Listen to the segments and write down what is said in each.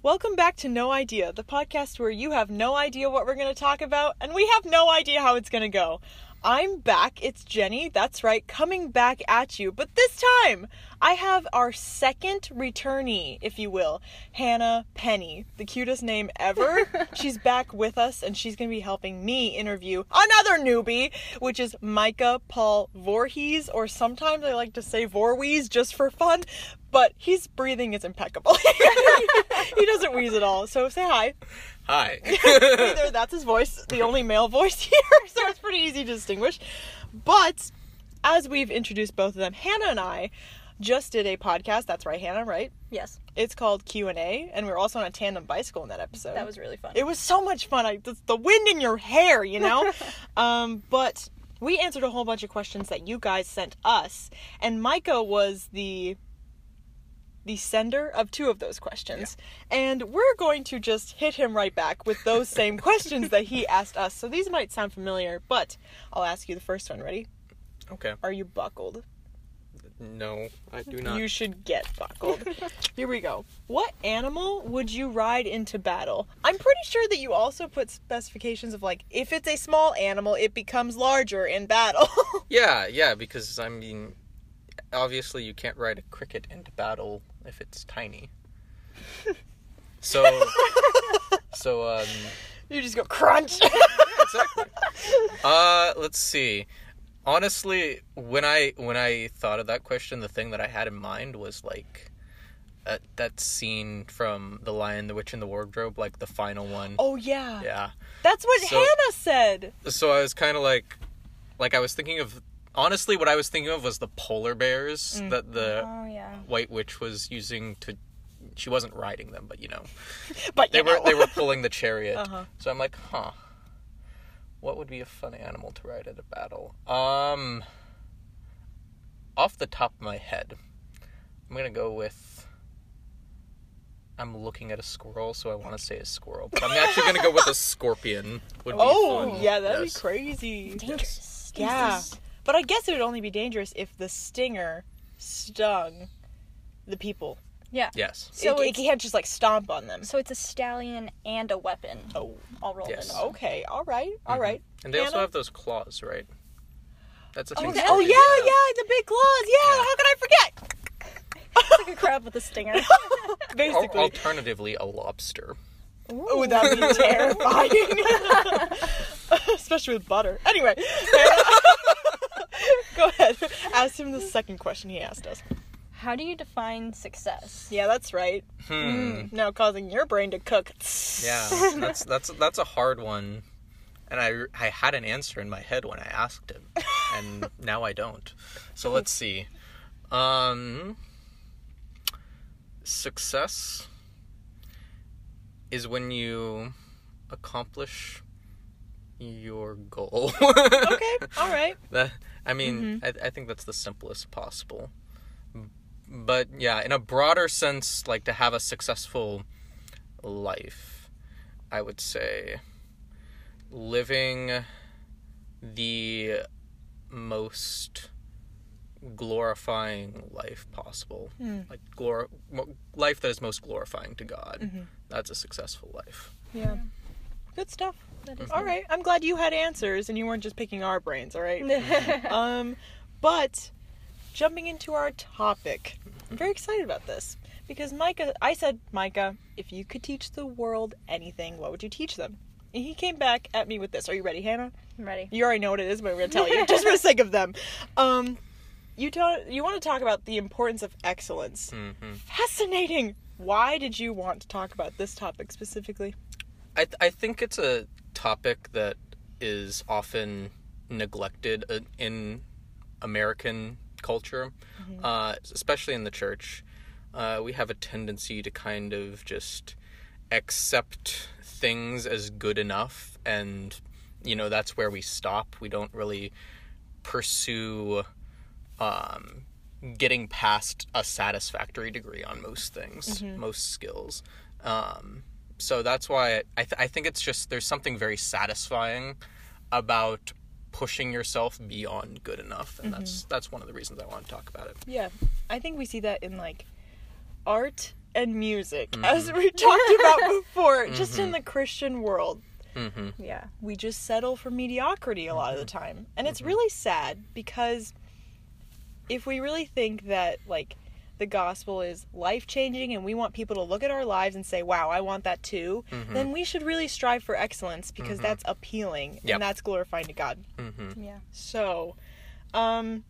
Welcome back to No Idea, the podcast where you have no idea what we're going to talk about and we have no idea how it's going to go. I'm back. It's Jenny. That's right, coming back at you. But this time, I have our second returnee, if you will, Hannah Penny, the cutest name ever. she's back with us and she's going to be helping me interview another newbie, which is Micah Paul Voorhees, or sometimes I like to say Voorwees just for fun, but his breathing is impeccable. he doesn't wheeze at all. So say hi. Hi. Either that's his voice, the only male voice here, so it's pretty easy to distinguish. But as we've introduced both of them, Hannah and I just did a podcast. That's right, Hannah, right? Yes, It's called Q and A, and we were also on a tandem bicycle in that episode. that was really fun. It was so much fun. I the, the wind in your hair, you know. um, but we answered a whole bunch of questions that you guys sent us, and Micah was the the sender of two of those questions. And we're going to just hit him right back with those same questions that he asked us. So these might sound familiar, but I'll ask you the first one. Ready? okay. Are you buckled? No, I do not. You should get buckled. Here we go. What animal would you ride into battle? I'm pretty sure that you also put specifications of like if it's a small animal, it becomes larger in battle. Yeah, yeah, because I mean, obviously you can't ride a cricket into battle if it's tiny. So, so um, you just go crunch. exactly. Uh, let's see. Honestly, when I when I thought of that question, the thing that I had in mind was like. Uh, that scene from The Lion, the Witch, and the Wardrobe, like the final one. oh yeah. Yeah. That's what So- Hannah said. so I was kind of like, like I was thinking of. Honestly, what I was thinking of was the polar bears Mm. that the oh yeah. White Witch was using to. She wasn't riding them, but you know, But they you were know. they were pulling the chariot. Uh-huh. So I'm like, huh, what would be a fun animal to ride at a battle? Um, off the top of my head, I'm gonna go with. I'm looking at a squirrel, so I want to say a squirrel, but I'm actually gonna go with a scorpion. Would be Oh fun. yeah, that'd Yes. be crazy. Dangerous. Yeah. But I guess it would only be dangerous if the stinger stung the people. Yeah. Yes. So it, it it's- can't just like stomp on them. So it's a stallion and a weapon Oh, all rolled Yes. in. okay, all right, all mm-hmm. right. And they also have those claws, right? That's a Oh, thing. yeah, oh yeah, yeah, the big claws. Yeah, Yeah. how could I forget? It's like a crab with a stinger. Or Basically. alternatively, a lobster. Oh, that'd be terrifying. Especially with butter. Anyway, go ahead. Ask him the second question he asked us. How do you define success? Yeah, that's right. Hmm. Now causing your brain to cook. Yeah, that's that's that's a hard one, and I I had an answer in my head when I asked him, and now I don't. So let's see. Um, success is when you accomplish your goal. Okay, all right. That I mean, mm-hmm. I, I think that's the simplest possible. But yeah, in a broader sense, like to have a successful life, I would say living the most glorifying life possible, hmm. like glor- life that is most glorifying to God. Mm-hmm. That's a successful life. Yeah. Good stuff. That is All right. I'm glad you had answers and you weren't just picking our brains, all right? um, but jumping into our topic, I'm very excited about this because Micah, I said, Micah, if you could teach the world anything, what would you teach them? And he came back at me with this. Are you ready, Hannah? I'm ready. You already know what it is, but I'm going to tell you just for the sake of them. Um, you tell you want to talk about the importance of excellence. hmm Fascinating. Why did you want to talk about this topic specifically? I th- I think it's a topic that is often neglected uh, in American culture, uh, especially in the church. Uh, we have a tendency to kind of just accept things as good enough, and you know that's where we stop. We don't really pursue um, getting past a satisfactory degree on most things, most skills. Um, so that's why I, th- I think it's just there's something very satisfying about pushing yourself beyond good enough, and that's mm-hmm. that's one of the reasons I want to talk about it. Yeah, I think we see that in like art and music, mm-hmm. as we talked about before, just in mm-hmm. the Christian world. Mm-hmm. Yeah. We just settle for mediocrity a lot of the time. And it's really sad because if we really think that, like, the gospel is life changing and we want people to look at our lives and say, wow, I want that too, then we should really strive for excellence because that's appealing Yep. and that's glorifying to God. Mm-hmm. Yeah. So, um,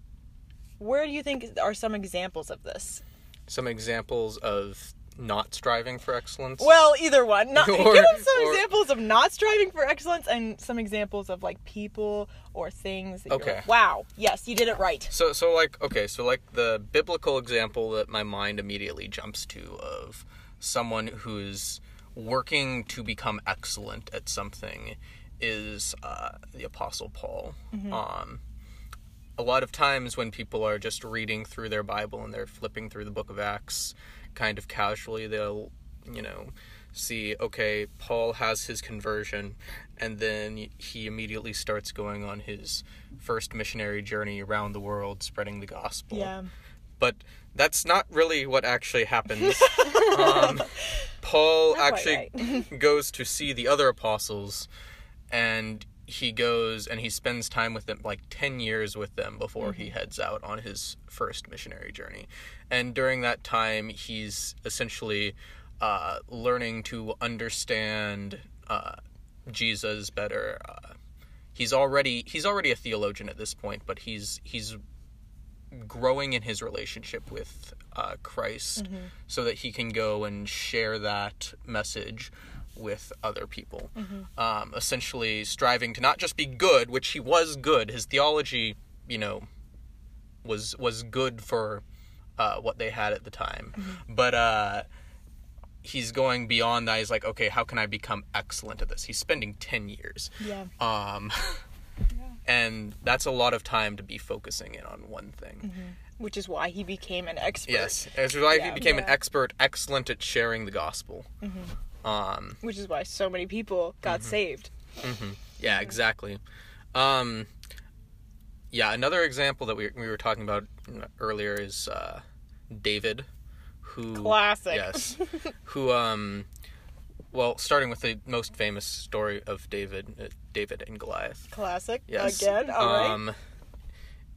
where do you think are some examples of this? Some examples of not striving for excellence. Well, either one. Not, Or- give us some or- examples of not striving for excellence and some examples of like people or things. Okay. like, wow. Yes, you did it right. So so like okay, so like the biblical example that my mind immediately jumps to of someone who's working to become excellent at something is uh, the apostle Paul. Um a lot of times when people are just reading through their Bible and they're flipping through the book of Acts kind of casually, they'll, you know, see, okay, Paul has his conversion, and then he immediately starts going on his first missionary journey around the world spreading the gospel. Yeah. But that's not really what actually happens. um, Paul Not actually goes to see the other apostles, and he goes and he spends time with them, like 10 years with them before he heads out on his first missionary journey. And during that time, he's essentially uh, learning to understand uh, Jesus better. Uh, he's already he's already a theologian at this point, but he's he's growing in his relationship with uh, Christ so that he can go and share that message with other people. Um, essentially, striving to not just be good, which he was good. His theology, you know, was was good for uh, what they had at the time, but uh, he's going beyond that. He's like, okay, how can I become excellent at this? He's spending ten years. Yeah. Um, and that's a lot of time to be focusing in on one thing. Which is why he became an expert. Yes, as why Yeah. he became an expert, excellent at sharing the gospel. Um, Which is why so many people got Mm-hmm. saved. yeah, exactly. Um, yeah, another example that we we were talking about earlier is uh, David, who Classic. Yes, who um, well, starting with the most famous story of David, uh, David and Goliath. Classic. Yes. Again. All right. um,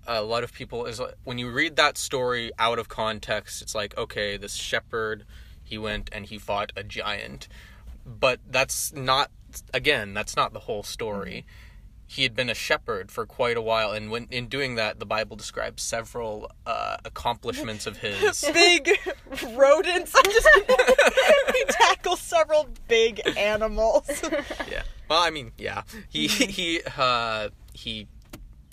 A lot of people is when you read that story out of context, it's like okay, this shepherd, he went and he fought a giant, but that's not again, that's not the whole story. He had been a shepherd for quite a while, and when in doing that, the Bible describes several uh, accomplishments of his. Big rodents. I'm just he tackles several big animals. yeah. Well, I mean, yeah. He he uh he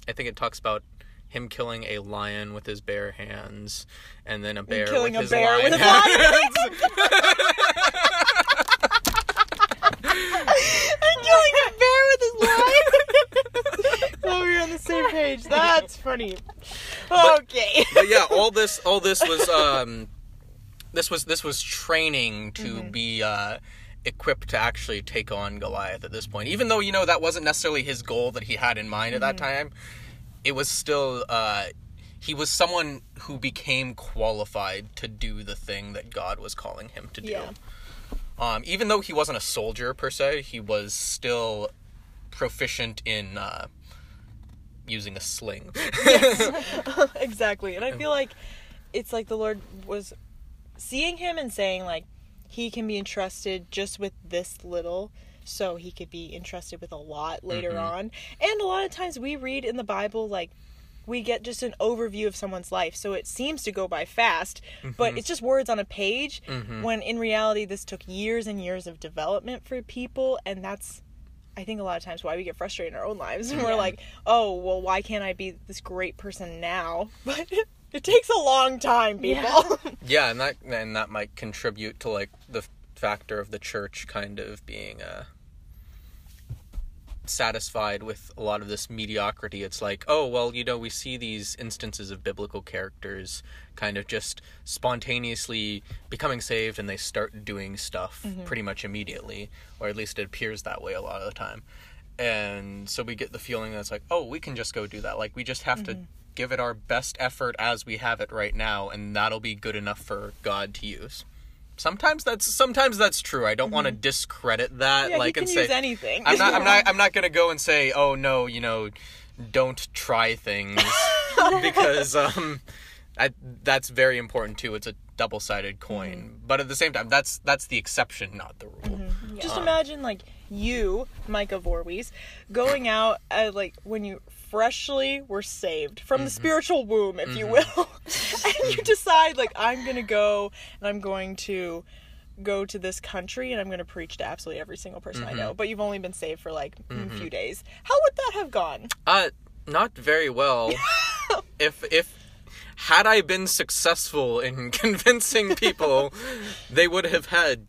I think it talks about him killing a lion with his bare hands and then a bear killing with a his bear lion with his lion hands. and killing a bear with his lion. oh, we're on the same page. That's funny. Okay. but yeah, all this all this was um this was this was training to Mm-hmm. be uh equipped to actually take on Goliath at this point. Even though, you know, that wasn't necessarily his goal that he had in mind at that Mm-hmm. time, it was still uh he was someone who became qualified to do the thing that God was calling him to do. Yeah. Um, even though he wasn't a soldier per se, he was still proficient in uh, using a sling. exactly. And I feel like it's like the Lord was seeing him and saying like he can be entrusted just with this little so he could be entrusted with a lot later on. And a lot of times we read in the Bible like we get just an overview of someone's life. So it seems to go by fast, but it's just words on a page when in reality this took years and years of development for people and that's I think a lot of times why we get frustrated in our own lives. And we're Yeah. like, oh, well, why can't I be this great person now? But it takes a long time, people. yeah, and that and that might contribute to like the factor of the church kind of being uh, satisfied with a lot of this mediocrity. It's like, oh well, you know, we see these instances of biblical characters kind of just spontaneously becoming saved, and they start doing stuff mm-hmm. pretty much immediately, or at least it appears that way a lot of the time. And so we get the feeling that it's like, oh, we can just go do that. Like we just have to mm-hmm. give it our best effort as we have it right now, and that'll be good enough for God to use. Sometimes that's sometimes that's true. I don't want to discredit that. Mm-hmm. Yeah, like you and say use anything. I'm not. I'm not. I'm not gonna go and say, oh no, you know, don't try things because um, I, that's very important too. It's a double-sided coin, Mm-hmm. but at the same time, that's that's the exception, not the rule. Just imagine like you, Micah Voorhees, going out at like when you freshly were saved from Mm-hmm. the spiritual womb, if you will, and you decide like I'm gonna go and I'm going to go to this country and I'm gonna preach to absolutely every single person Mm-hmm. I know, but you've only been saved for like a few days. How would that have gone? Uh, not very well. if if had I been successful in convincing people, they would have had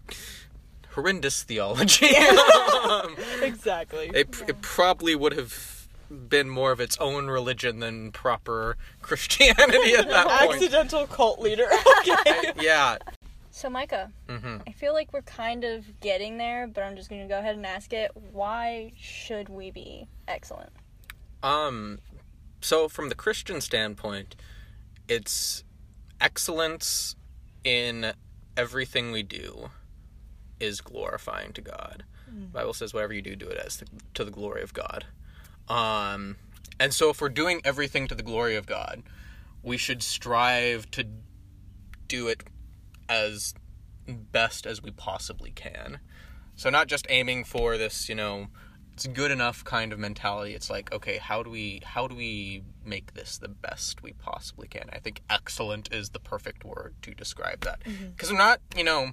horrendous theology. Um, exactly. it, it probably would have been more of its own religion than proper Christianity at that point. Accidental cult leader. Okay. Yeah. So, Micah, hmm I feel like we're kind of getting there, but I'm just going to go ahead and ask it. Why should we be excellent? Um, so from the Christian standpoint, it's excellence in everything we do is glorifying to God. The Bible says, "Whatever you do, do it as the, to the glory of God." Um, and so, if we're doing everything to the glory of God, we should strive to do it as best as we possibly can. So, not just aiming for this, you know, it's good enough kind of mentality. It's like, okay, how do we how do we make this the best we possibly can? I think excellent is the perfect word to describe that. Because we're not, you know,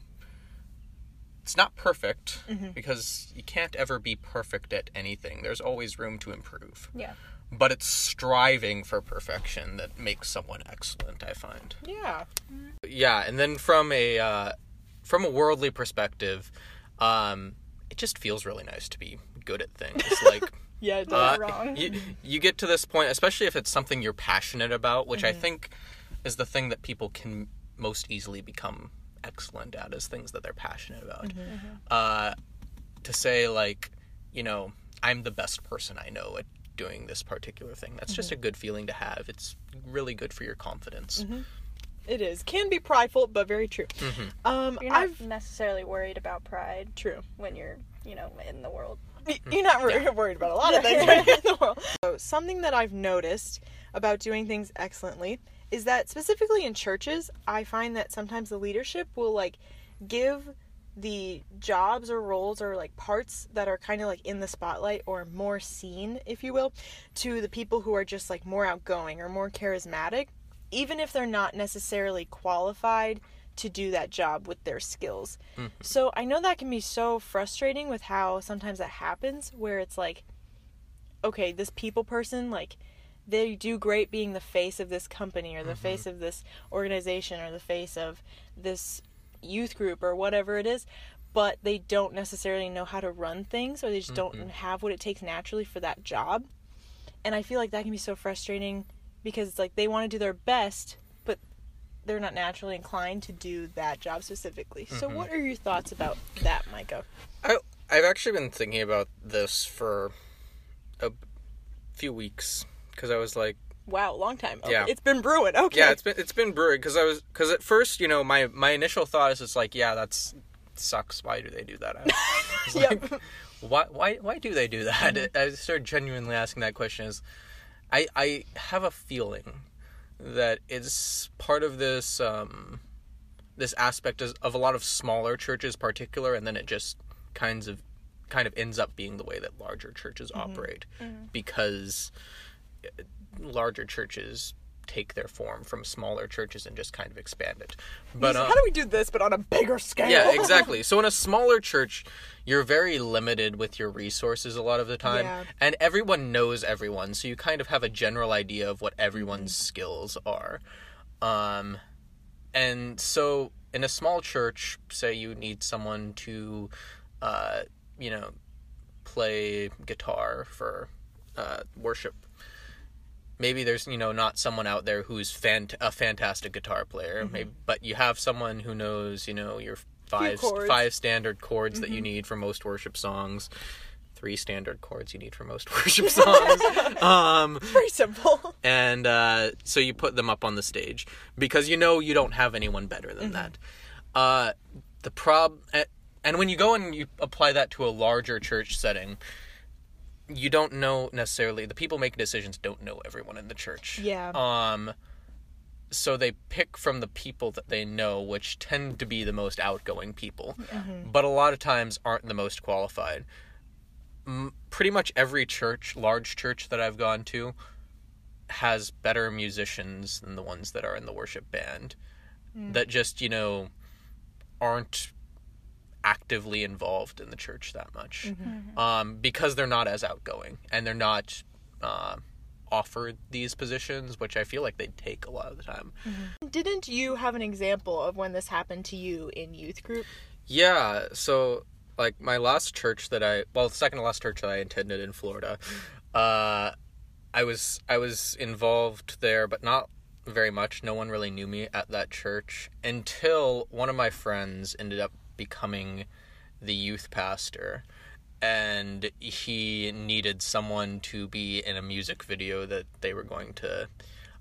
it's not perfect because you can't ever be perfect at anything. There's always room to improve. Yeah. But it's striving for perfection that makes someone excellent, I find. yeah. Yeah, and then from a uh, from a worldly perspective, um, it just feels really nice to be good at things. Like Yeah, it uh, wrong. You, you get to this point, especially if it's something you're passionate about, which I think is the thing that people can most easily become excellent at, is things that they're passionate about. Mm-hmm, mm-hmm. Uh, to say like, you know, I'm the best person I know at doing this particular thing. That's just mm-hmm. a good feeling to have. It's really good for your confidence. It is. Can be prideful, but very true. Um, You're not I've necessarily worried about pride true. when you're, you know, in the world. You're not wor- worried about a lot of things right in the world. So, something that I've noticed about doing things excellently is that specifically in churches, I find that sometimes the leadership will like give the jobs or roles or like parts that are kind of like in the spotlight or more seen, if you will, to the people who are just like more outgoing or more charismatic, even if they're not necessarily qualified to do that job with their skills. Mm-hmm. So I know that can be so frustrating with how sometimes that happens where it's like okay, this people person like they do great being the face of this company or the mm-hmm. face of this organization or the face of this youth group or whatever it is, but they don't necessarily know how to run things or they just don't mm-hmm. have what it takes naturally for that job. And I feel like that can be so frustrating because it's like they want to do their best, but they're not naturally inclined to do that job specifically. So, mm-hmm. what are your thoughts about that, Micah? I I've actually been thinking about this for a few weeks because I was like, Wow, long time. Okay, Yeah. it's been brewing. Okay. yeah, it's been it's been brewing because I was because at first you know my my initial thought is just like yeah that's sucks. Why do they do that? Yep. like, why why why do they do that? I started genuinely asking that question. Is I I have a feeling that it's part of this um this aspect is, of a lot of smaller churches particular and then it just kinds of kind of ends up being the way that larger churches operate because uh, larger churches take their form from smaller churches and just kind of expand it but um, how do we do this but on a bigger scale? yeah, exactly. So in a smaller church, you're very limited with your resources a lot of the time, Yeah. and everyone knows everyone, so you kind of have a general idea of what everyone's Mm-hmm. skills are. Um, and so in a small church, say you need someone to, uh, you know, play guitar for uh, worship. Maybe there's you know not someone out there who's fant- a fantastic guitar player, Mm-hmm. maybe, but you have someone who knows you know your five. Mm-hmm. five standard chords that you need for most worship songs, three standard chords you need for most worship songs. um, Very simple. and uh, so you put them up on the stage because you know you don't have anyone better than that. Uh, the prob and when you go and you apply that to a larger church setting, you don't know necessarily the people making decisions don't know everyone in the church. Yeah. Um so they pick from the people that they know which tend to be the most outgoing people. But a lot of times aren't the most qualified. M- pretty much every church, large church that I've gone to has better musicians than the ones that are in the worship band that just, you know, aren't actively involved in the church that much um, because they're not as outgoing and they're not uh, offered these positions, which I feel like they take a lot of the time. Didn't you have an example of when this happened to you in youth group? Yeah, so like my last church that I well, the second to last church that I attended in Florida, uh, I was I was involved there, but not very much. No one really knew me at that church until one of my friends ended up becoming the youth pastor and he needed someone to be in a music video that they were going to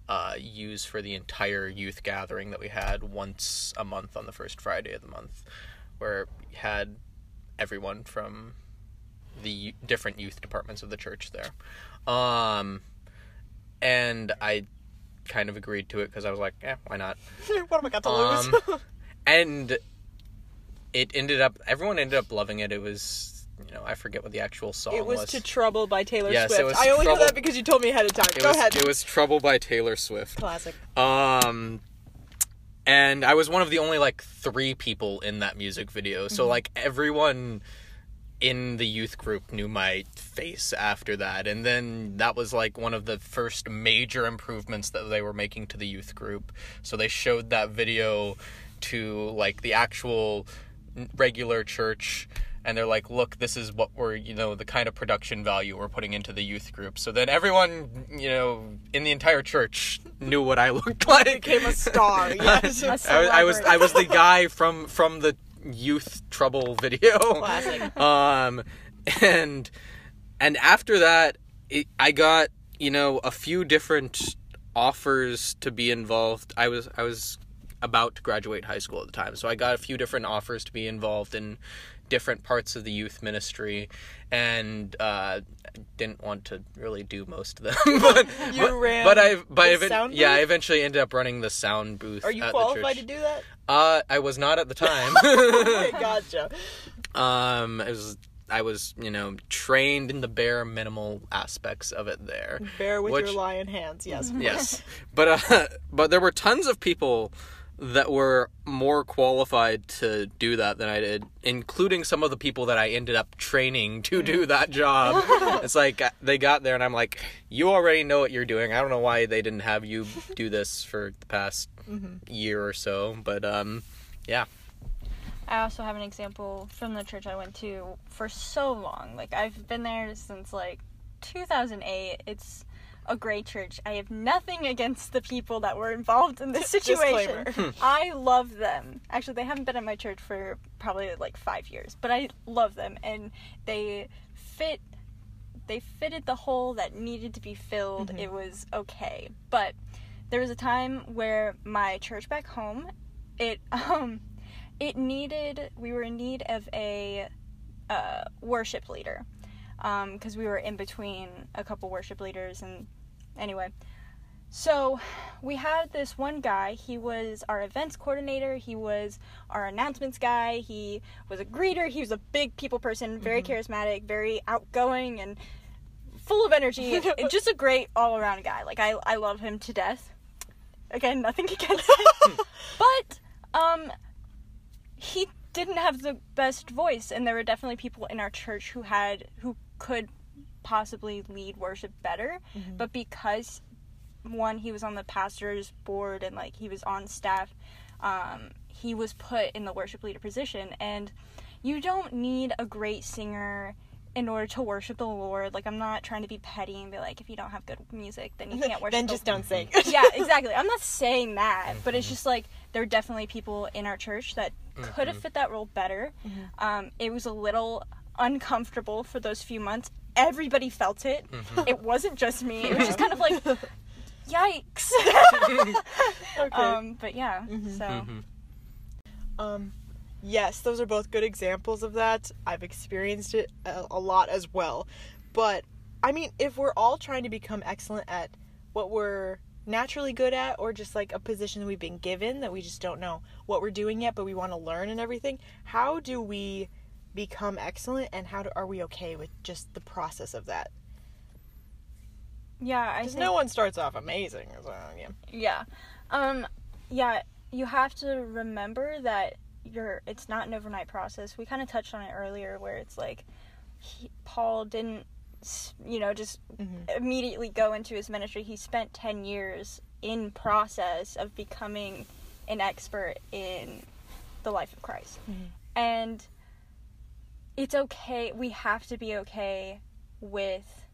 uh, use for the entire youth gathering that we had once a month on the first Friday of the month, where we had everyone from the different youth departments of the church there. Um, and I kind of agreed to it because I was like, eh, why not? what am I got to lose? Um, and it ended up, everyone ended up loving it. It was, you know, I forget what the actual song was. it was to Trouble by Taylor Yes, it Swift. was I only know that because you told me ahead of time. it Go was, ahead. It was Trouble by Taylor Swift. classic. Um, and I was one of the only like three people in that music video. So like everyone in the youth group knew my face after that. And then that was like one of the first major improvements that they were making to the youth group. So they showed that video to like the actual regular church and they're like look this is what we're you know the kind of production value we're putting into the youth group so then everyone you know in the entire church knew what i looked like Became a star. Yes. A I, was- I was. I was the guy from from the youth trouble video. Classic. Um, and and after that, it, I got you know a few different offers to be involved. I was I was about to graduate high school at the time, so I got a few different offers to be involved in different parts of the youth ministry and uh didn't want to really do most of them but You ran but i but the even- sound yeah i eventually ended up running the sound booth Are you qualified to do that? Uh, I was not at the time. okay, gotcha. um, I was I was you know trained in the bare minimal aspects of it there. Bear with Which- your lion hands. Yes. Yes, but uh, but there were tons of people that were more qualified to do that than I did, including some of the people that I ended up training to do that job. it's like uh, they got there and I'm like, you already know what you're doing. I don't know why they didn't have you do this for the past year or so, but um, yeah. I also have an example from the church I went to for so long. Like I've been there since like 2008. It's a great church. I have nothing against the people that were involved in this situation. I love them. Actually, they haven't been at my church for probably like 5 years, but I love them and they fit they fitted the hole that needed to be filled. It was okay. But there was a time where my church back home, it um it needed we were in need of a uh, worship leader because we were in between a couple worship leaders and anyway. So we had this one guy he was our events coordinator he was our announcements guy he was a greeter he was a big people person very charismatic very outgoing and full of energy just a great all-around guy. Like I, I love him to death. Again nothing against him. But um he didn't have the best voice and there were definitely people in our church who had who could possibly lead worship better but because one he was on the pastor's board and like he was on staff um, he was put in the worship leader position. And you don't need a great singer in order to worship the lord. Like i'm not trying to be petty and be like if you don't have good music then you can't worship then the just don't sing. yeah, exactly. I'm not saying that, but it's just like there are definitely people in our church that could have fit that role better. Um, it was a little uncomfortable for those few months. Everybody felt it. It wasn't just me. It was just kind of like, yikes. okay. um, but yeah, so Mhm. Um, yes, those are both good examples of that. I've experienced it a, a lot as well. But I mean, if we're all trying to become excellent at what we're naturally good at or just like a position we've been given that we just don't know what we're doing yet but we want to learn and everything, how do we become excellent and how do, are we okay with just the process of that? Yeah, I Because think no one starts off amazing. So, yeah. Yeah. Um yeah, you have to remember that you're it's not an overnight process. We kind of touched on it earlier where it's like he, Paul didn't you know just Mhm. immediately go into his ministry. He spent 10 years in process of becoming an expert in the life of Christ. Mhm. And it's okay. We have to be okay with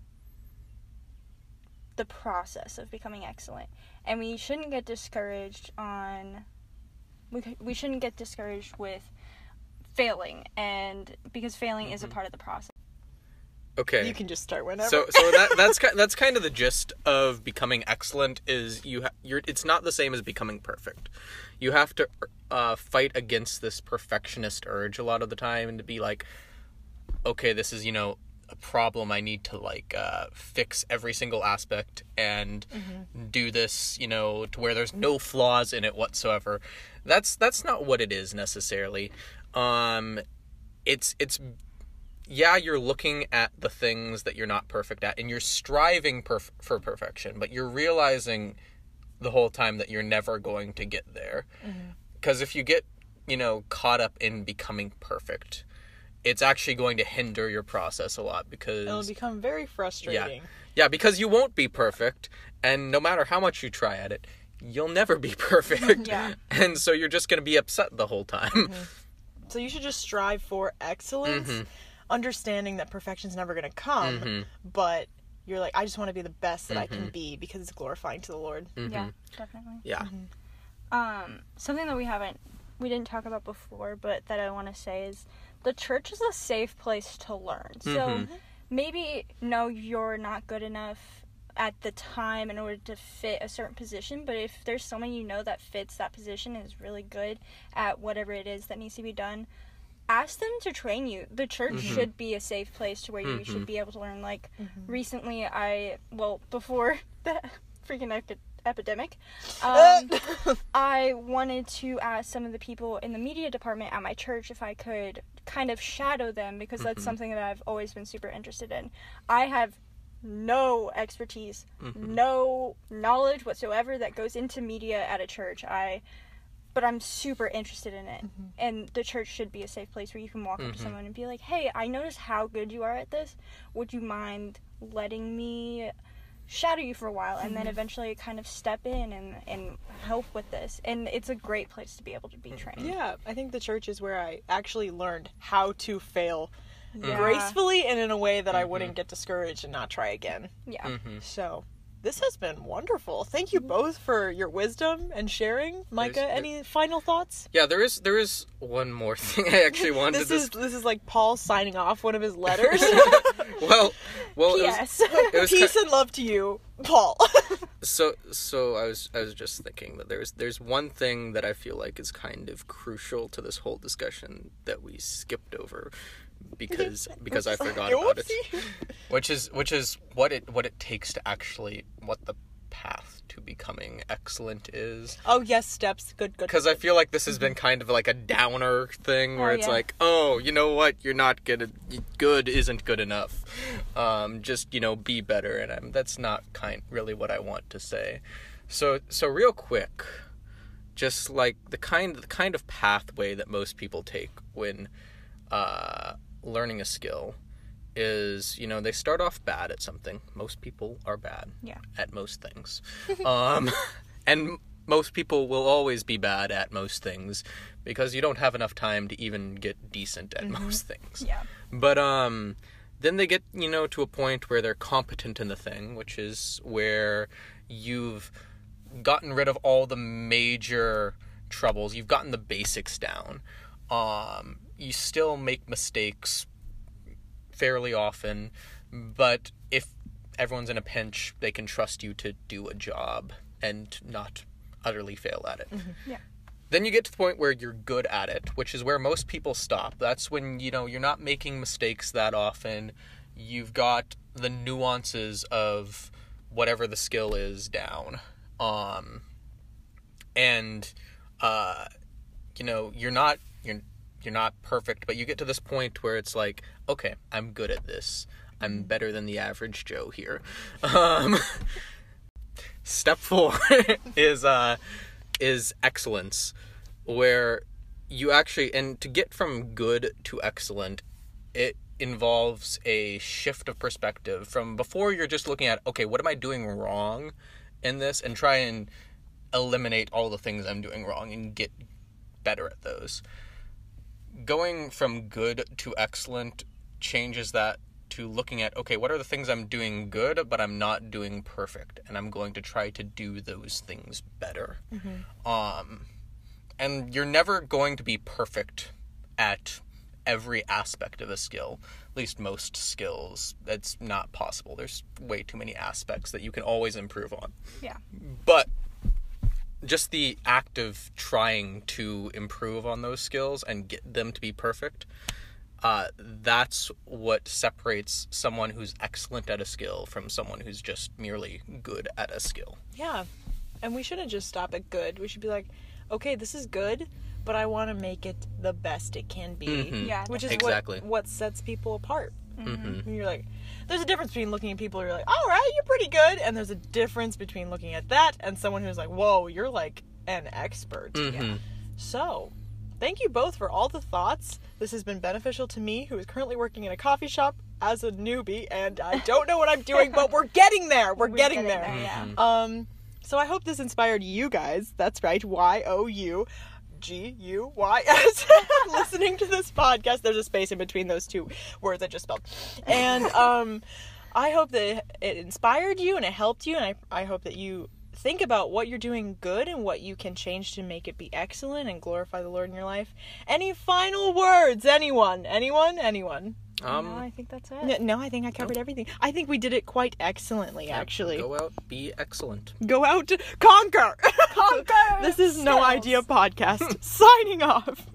the process of becoming excellent. And we shouldn't get discouraged on we we shouldn't get discouraged with failing and because failing is a part of the process. Okay. You can just start whenever. So so that that's ki- that's kind of the gist of becoming excellent is you ha- you're it's not the same as becoming perfect. You have to uh, fight against this perfectionist urge a lot of the time and to be like okay, this is, you know, a problem I need to like uh, fix every single aspect and do this, you know, to where there's no flaws in it whatsoever. That's that's not what it is necessarily. Um it's it's yeah, you're looking at the things that you're not perfect at and you're striving perf- for perfection, but you're realizing the whole time that you're never going to get there. Because if you get, you know, caught up in becoming perfect, it's actually going to hinder your process a lot because It'll become very frustrating. yeah, yeah, because you won't be perfect, and no matter how much you try at it, you'll never be perfect. Yeah. And so you're just going to be upset the whole time. So you should just strive for excellence, Mm-hmm. understanding that perfection's never going to come, but you're like, I just want to be the best that I Mm-hmm. can be because it's glorifying to the Lord. Yeah, definitely. Yeah. Um, something that we haven't we didn't talk about before, but that I want to say is the church is a safe place to learn. So Mhm. maybe no, you're not good enough at the time in order to fit a certain position, but if there's someone you know that fits that position and is really good at whatever it is that needs to be done, ask them to train you. The church should be a safe place to where you should be able to learn. Like recently, I well before the freaking ep- epidemic, um, I wanted to ask some of the people in the media department at my church if I could kind of shadow them because that's mm-hmm. something that I've always been super interested in. I have no expertise, mm-hmm. no knowledge whatsoever that goes into media at a church. I but I'm super interested in it. Mm-hmm. And the church should be a safe place where you can walk up to someone and be like, "Hey, I noticed how good you are at this. Would you mind letting me shadow you for a while and then mm-hmm. eventually kind of step in and, and help with this?" And it's a great place to be able to be mm-hmm. trained. Yeah, I think the church is where I actually learned how to fail Yeah. gracefully and in a way that I mm-hmm. wouldn't get discouraged and not try again. Yeah. Mm-hmm. So, this has been wonderful. Thank you mm-hmm. both for your wisdom and sharing. Micah, There's- any final thoughts? Yeah, there is there is one more thing I actually wanted This to is this is like Paul signing off one of his letters. well well it was, Yes. Peace and love to you, Paul. so so I was I was just thinking that there's there's one thing that I feel like is kind of crucial to this whole discussion that we skipped over because because I forgot about it. Which is which is what it what it takes to actually what the path to becoming excellent is. Oh yes, steps. Good, good. Because I feel like this has been kind of like a downer thing where Oh, it's yeah. like, oh, you know what, you're not good. Good isn't good enough. Um, just you know, be better, and I'm, that's not kind really what I want to say. So so real quick, just like the kind the kind of pathway that most people take when uh, learning a skill is you know they start off bad at something. Most people are bad Yeah. at most things. Um, and most people will always be bad at most things because you don't have enough time to even get decent at most things. Yeah. but um then they get you know to a point where they're competent in the thing which is where you've gotten rid of all the major troubles. You've gotten the basics down. Um you still make mistakes fairly often but if everyone's in a pinch they can trust you to do a job and not utterly fail at it Yeah. then you get to the point where you're good at it, which is where most people stop. That's when, you know, you're not making mistakes that often. You've got the nuances of whatever the skill is down. Um and uh you know, you're not you're you're not perfect, but you get to this point where it's like, okay, I'm good at this. I'm better than the average Joe here. Um, step four is uh, is excellence, where you actually and to get from good to excellent, it involves a shift of perspective from before you're just looking at okay, what am I doing wrong in this, and try and eliminate all the things I'm doing wrong and get better at those. Going from good to excellent changes that to looking at okay, what are the things I'm doing good but I'm not doing perfect and I'm going to try to do those things better. Um and you're never going to be perfect at every aspect of a skill. At least most skills. That's not possible. There's way too many aspects that you can always improve on Yeah. but just the act of trying to improve on those skills and get them to be perfect uh, that's what separates someone who's excellent at a skill from someone who's just merely good at a skill Yeah. And we shouldn't just stop at good. We should be like, okay, this is good, but I want to make it the best it can be. Mhm. Yeah. Which is Exactly. what, what sets people apart. Mhm. And you're like, there's a difference between looking at people who are like, all right, you're pretty good. And there's a difference between looking at that and someone who's like, whoa, you're like an expert. Mhm. So, thank you both for all the thoughts. This has been beneficial to me, who is currently working in a coffee shop as a newbie, and I don't know what I'm doing, but we're getting there. We're, We're getting, getting there. there, yeah. Mhm. Um, so I hope this inspired you guys. That's right, Y O U G U Y S. Listening to this podcast, there's a space in between those two words I just spelled, and um, I hope that it inspired you and it helped you, and I I hope that you think about what you're doing good and what you can change to make it be excellent and glorify the Lord in your life. Any final words? Anyone? Anyone? Anyone? Um no, I think that's it. N- No, I think I covered everything. I think we did it quite excellently, actually. go out be excellent Go out to conquer. Conquer this is No. Idea Podcast signing off.